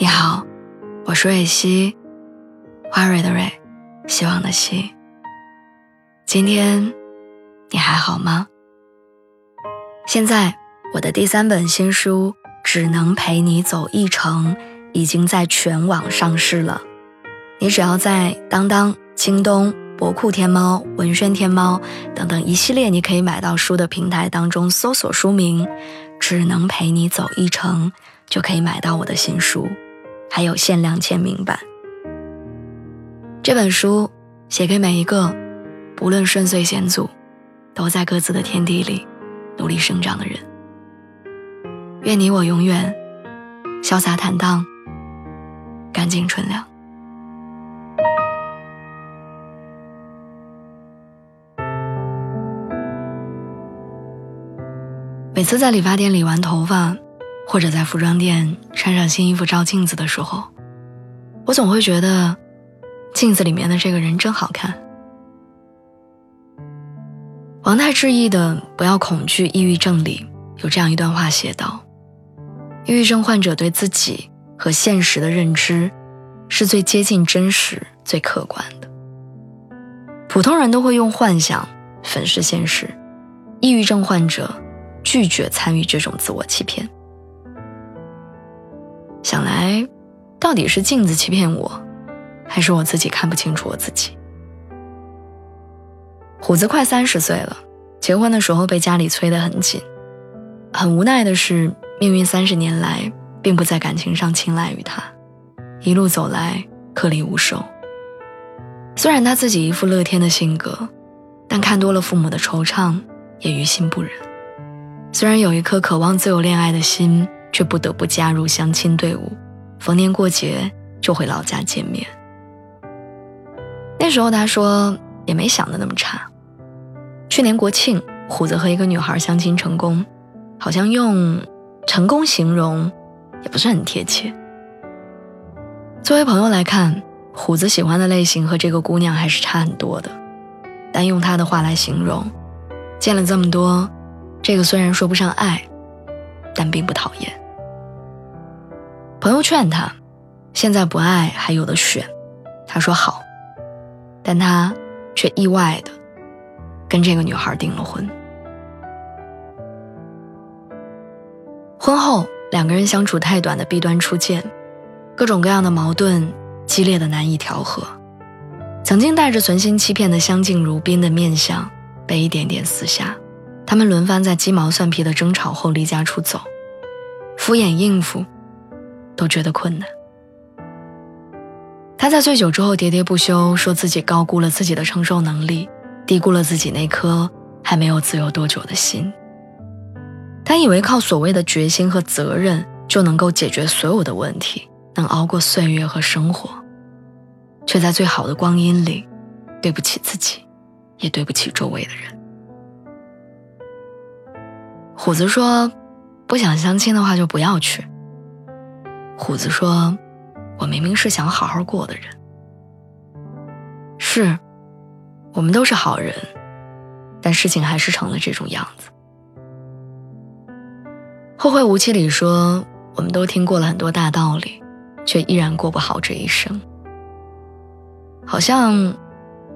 你好，我是瑞希，花蕊的蕊，希望的希。今天你还好吗？现在我的第三本新书《只能陪你走一程》已经在全网上市了。你只要在当当、京东、博库天猫、文轩天猫等等一系列你可以买到书的平台当中搜索书名《只能陪你走一程》，就可以买到我的新书。还有限量签名版。这本书写给每一个不论顺遂险阻，都在各自的天地里努力生长的人。愿你我永远潇洒坦荡，干净纯良。每次在理发店理完头发。或者在服装店穿上新衣服照镜子的时候，我总会觉得镜子里面的这个人真好看。王太治译的《不要恐惧抑郁症》里有这样一段话写道：“抑郁症患者对自己和现实的认知是最接近真实、最客观的。普通人都会用幻想粉饰现实，抑郁症患者拒绝参与这种自我欺骗。”想来，到底是镜子欺骗我，还是我自己看不清楚我自己？虎子快三十岁了，结婚的时候被家里催得很紧。很无奈的是，命运三十年来并不在感情上青睐于他，一路走来颗粒无收。虽然他自己一副乐天的性格，但看多了父母的惆怅，也于心不忍。虽然有一颗渴望自由恋爱的心。却不得不加入相亲队伍，逢年过节就回老家见面。那时候他说也没想的那么差。去年国庆，虎子和一个女孩相亲成功，好像用成功形容也不是很贴切。作为朋友来看，虎子喜欢的类型和这个姑娘还是差很多的。但用他的话来形容，见了这么多，这个虽然说不上爱，但并不讨厌。朋友劝他，现在不爱还有的选。他说好，但他却意外的跟这个女孩订了婚。婚后两个人相处太短的弊端初见，各种各样的矛盾激烈的难以调和。曾经带着存心欺骗的相敬如宾的面相被一点点撕下，他们轮番在鸡毛蒜皮的争吵后离家出走，敷衍应付。都觉得困难。他在醉酒之后喋喋不休，说自己高估了自己的承受能力，低估了自己那颗还没有自由多久的心。他以为靠所谓的决心和责任就能够解决所有的问题，能熬过岁月和生活，却在最好的光阴里，对不起自己，也对不起周围的人。虎子说：“不想相亲的话，就不要去。”虎子说：“我明明是想好好过的人，是，我们都是好人，但事情还是成了这种样子。”后会无期里说：“我们都听过了很多大道理，却依然过不好这一生。好像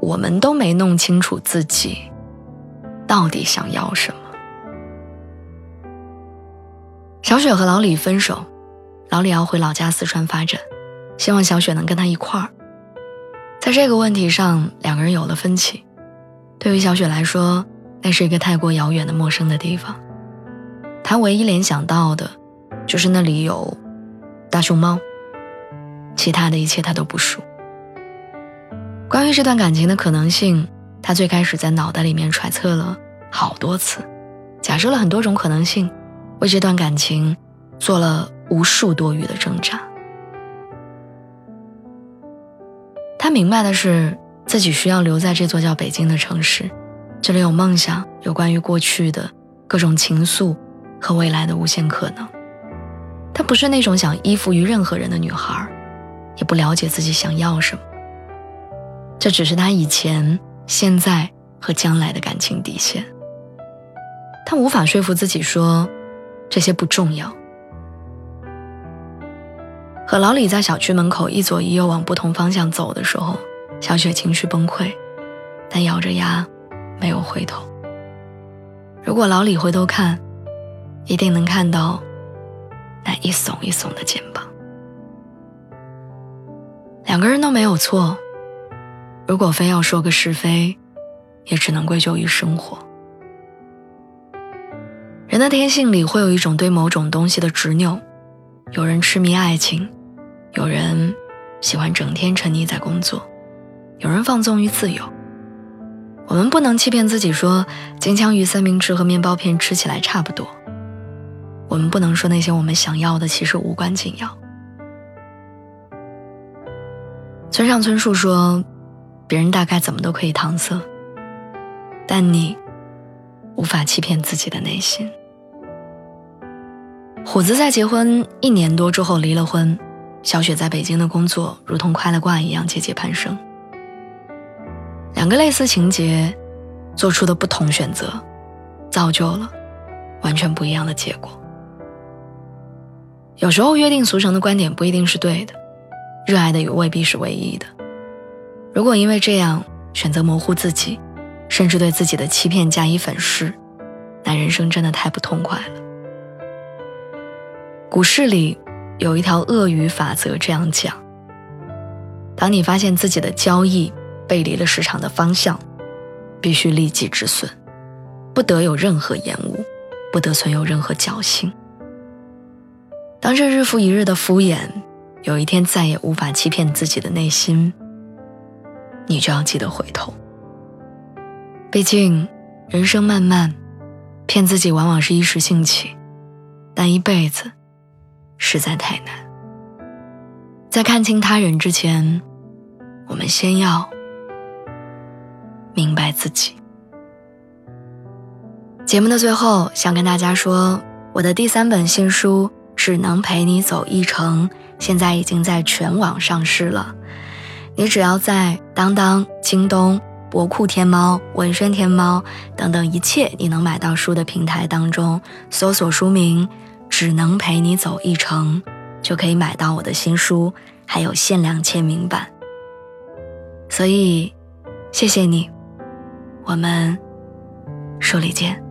我们都没弄清楚自己到底想要什么。”小雪和老李分手。老李要回老家四川发展，希望小雪能跟他一块儿。在这个问题上，两个人有了分歧。对于小雪来说，那是一个太过遥远的陌生的地方。她唯一联想到的，就是那里有大熊猫，其他的一切她都不熟。关于这段感情的可能性，她最开始在脑袋里面揣测了好多次，假设了很多种可能性，为这段感情做了。无数多余的挣扎。他明白的是，自己需要留在这座叫北京的城市，这里有梦想，有关于过去的各种情愫和未来的无限可能。她不是那种想依附于任何人的女孩，也不了解自己想要什么。这只是她以前、现在和将来的感情底线。她无法说服自己说，这些不重要。和老李在小区门口一左一右往不同方向走的时候，小雪情绪崩溃，但咬着牙没有回头。如果老李回头看，一定能看到那一耸一耸的肩膀。两个人都没有错，如果非要说个是非，也只能归咎于生活。人的天性里会有一种对某种东西的执拗，有人痴迷爱情，有人喜欢整天沉溺在工作，有人放纵于自由。我们不能欺骗自己说金枪鱼三明治和面包片吃起来差不多。我们不能说那些我们想要的其实无关紧要。村上春树说：“别人大概怎么都可以搪塞，但你无法欺骗自己的内心。”虎子在结婚一年多之后离了婚，小雪在北京的工作如同开了挂一样节节攀升。两个类似情节做出的不同选择，造就了完全不一样的结果。有时候约定俗成的观点不一定是对的，热爱的也未必是唯一的。如果因为这样选择模糊自己，甚至对自己的欺骗加以粉饰，那人生真的太不痛快了。股市里有一条鳄鱼法则，这样讲：当你发现自己的交易背离了市场的方向，必须立即止损，不得有任何延误，不得存有任何侥幸。当这日复一日的敷衍，有一天再也无法欺骗自己的内心，你就要记得回头。毕竟，人生漫漫，骗自己往往是一时兴起，但一辈子实在太难。在看清他人之前，我们先要明白自己。节目的最后，想跟大家说，我的第三本新书。只能陪你走一程，现在已经在全网上市了。你只要在当当、京东、博库天猫、文轩天猫等等一切你能买到书的平台当中搜索书名“只能陪你走一程”，就可以买到我的新书，还有限量签名版。所以，谢谢你，我们书里见。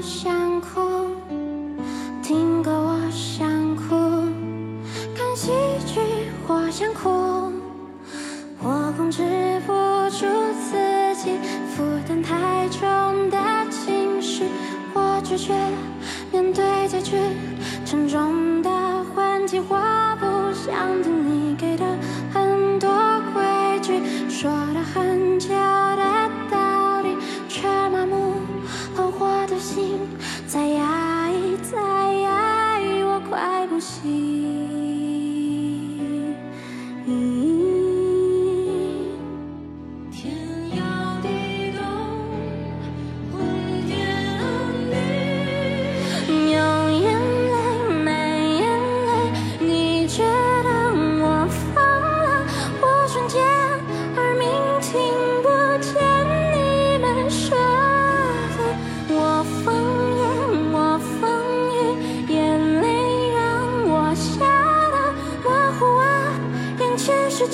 想哭，听歌我想哭，看喜剧我想哭，我控制不住自己负担太重的情绪，我拒绝面对结局沉重的幻境，我不想听。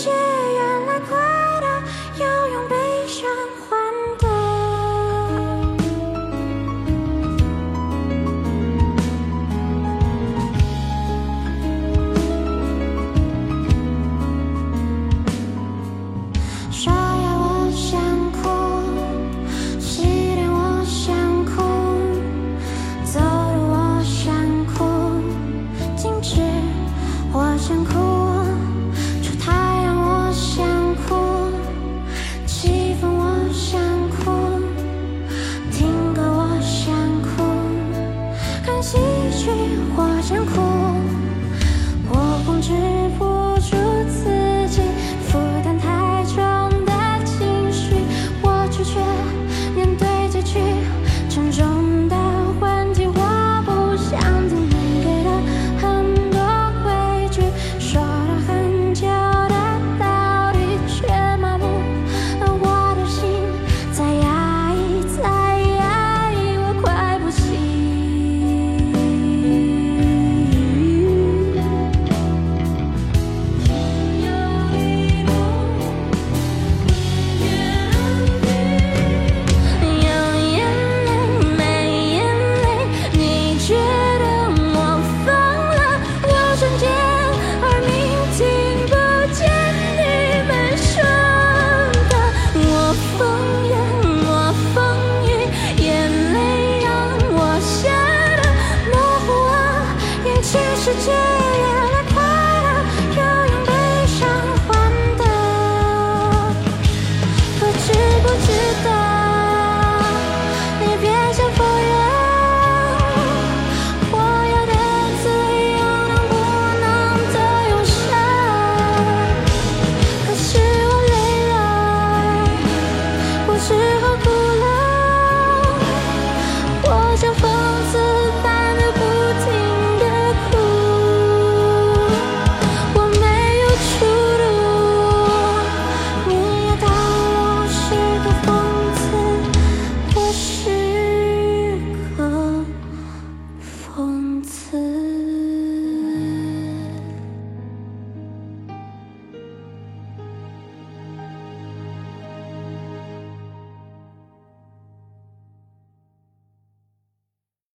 原来快乐要用悲伤。